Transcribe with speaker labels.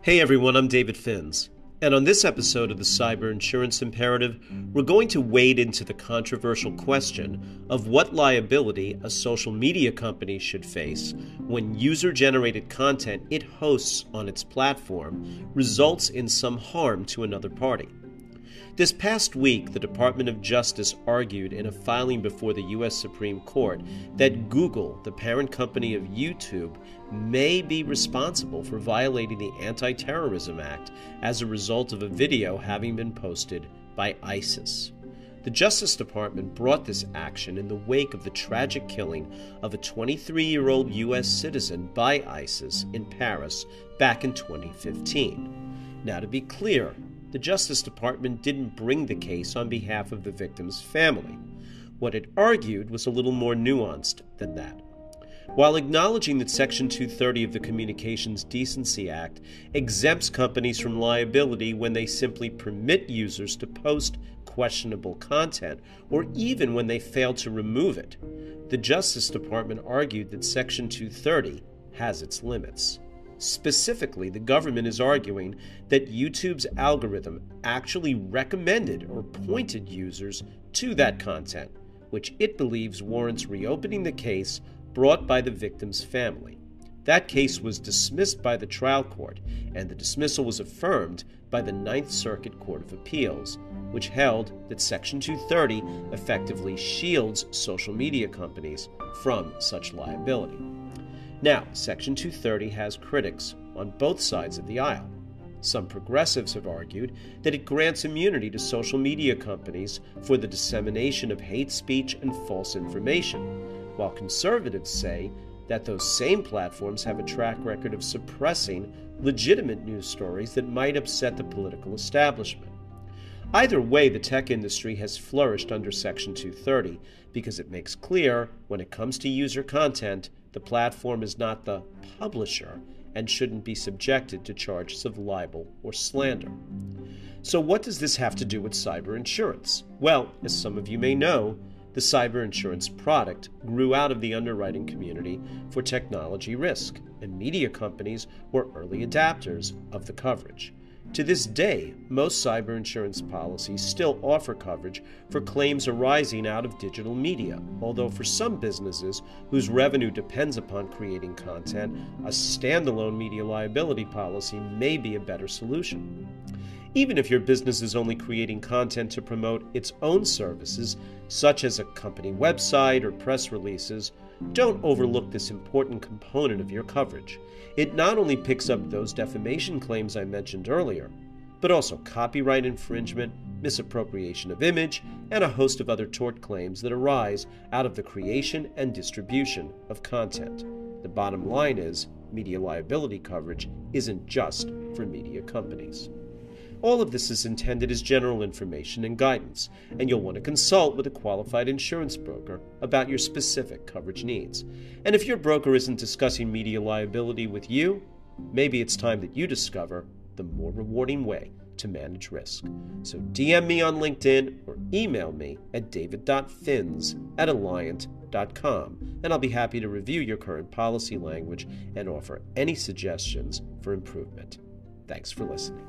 Speaker 1: Hey everyone, I'm David Finz. And on this episode of the Cyber Insurance Imperative, we're going to wade into the controversial question of what liability a social media company should face when user generated content it hosts on its platform results in some harm to another party. This past week, the Department of Justice argued in a filing before the U.S. Supreme Court that Google, the parent company of YouTube, may be responsible for violating the Anti Terrorism Act as a result of a video having been posted by ISIS. The Justice Department brought this action in the wake of the tragic killing of a 23 year old U.S. citizen by ISIS in Paris back in 2015. Now, to be clear, the Justice Department didn't bring the case on behalf of the victim's family. What it argued was a little more nuanced than that. While acknowledging that Section 230 of the Communications Decency Act exempts companies from liability when they simply permit users to post questionable content, or even when they fail to remove it, the Justice Department argued that Section 230 has its limits. Specifically, the government is arguing that YouTube's algorithm actually recommended or pointed users to that content, which it believes warrants reopening the case brought by the victim's family. That case was dismissed by the trial court, and the dismissal was affirmed by the Ninth Circuit Court of Appeals, which held that Section 230 effectively shields social media companies from such liability. Now, Section 230 has critics on both sides of the aisle. Some progressives have argued that it grants immunity to social media companies for the dissemination of hate speech and false information, while conservatives say that those same platforms have a track record of suppressing legitimate news stories that might upset the political establishment. Either way, the tech industry has flourished under Section 230 because it makes clear when it comes to user content the platform is not the publisher and shouldn't be subjected to charges of libel or slander. So, what does this have to do with cyber insurance? Well, as some of you may know, the cyber insurance product grew out of the underwriting community for technology risk, and media companies were early adapters of the coverage. To this day, most cyber insurance policies still offer coverage for claims arising out of digital media, although for some businesses whose revenue depends upon creating content, a standalone media liability policy may be a better solution. Even if your business is only creating content to promote its own services, such as a company website or press releases, don't overlook this important component of your coverage. It not only picks up those defamation claims I mentioned earlier, but also copyright infringement, misappropriation of image, and a host of other tort claims that arise out of the creation and distribution of content. The bottom line is media liability coverage isn't just for media companies. All of this is intended as general information and guidance, and you'll want to consult with a qualified insurance broker about your specific coverage needs. And if your broker isn't discussing media liability with you, maybe it's time that you discover the more rewarding way to manage risk. So DM me on LinkedIn or email me at david.finz at alliant.com, and I'll be happy to review your current policy language and offer any suggestions for improvement. Thanks for listening.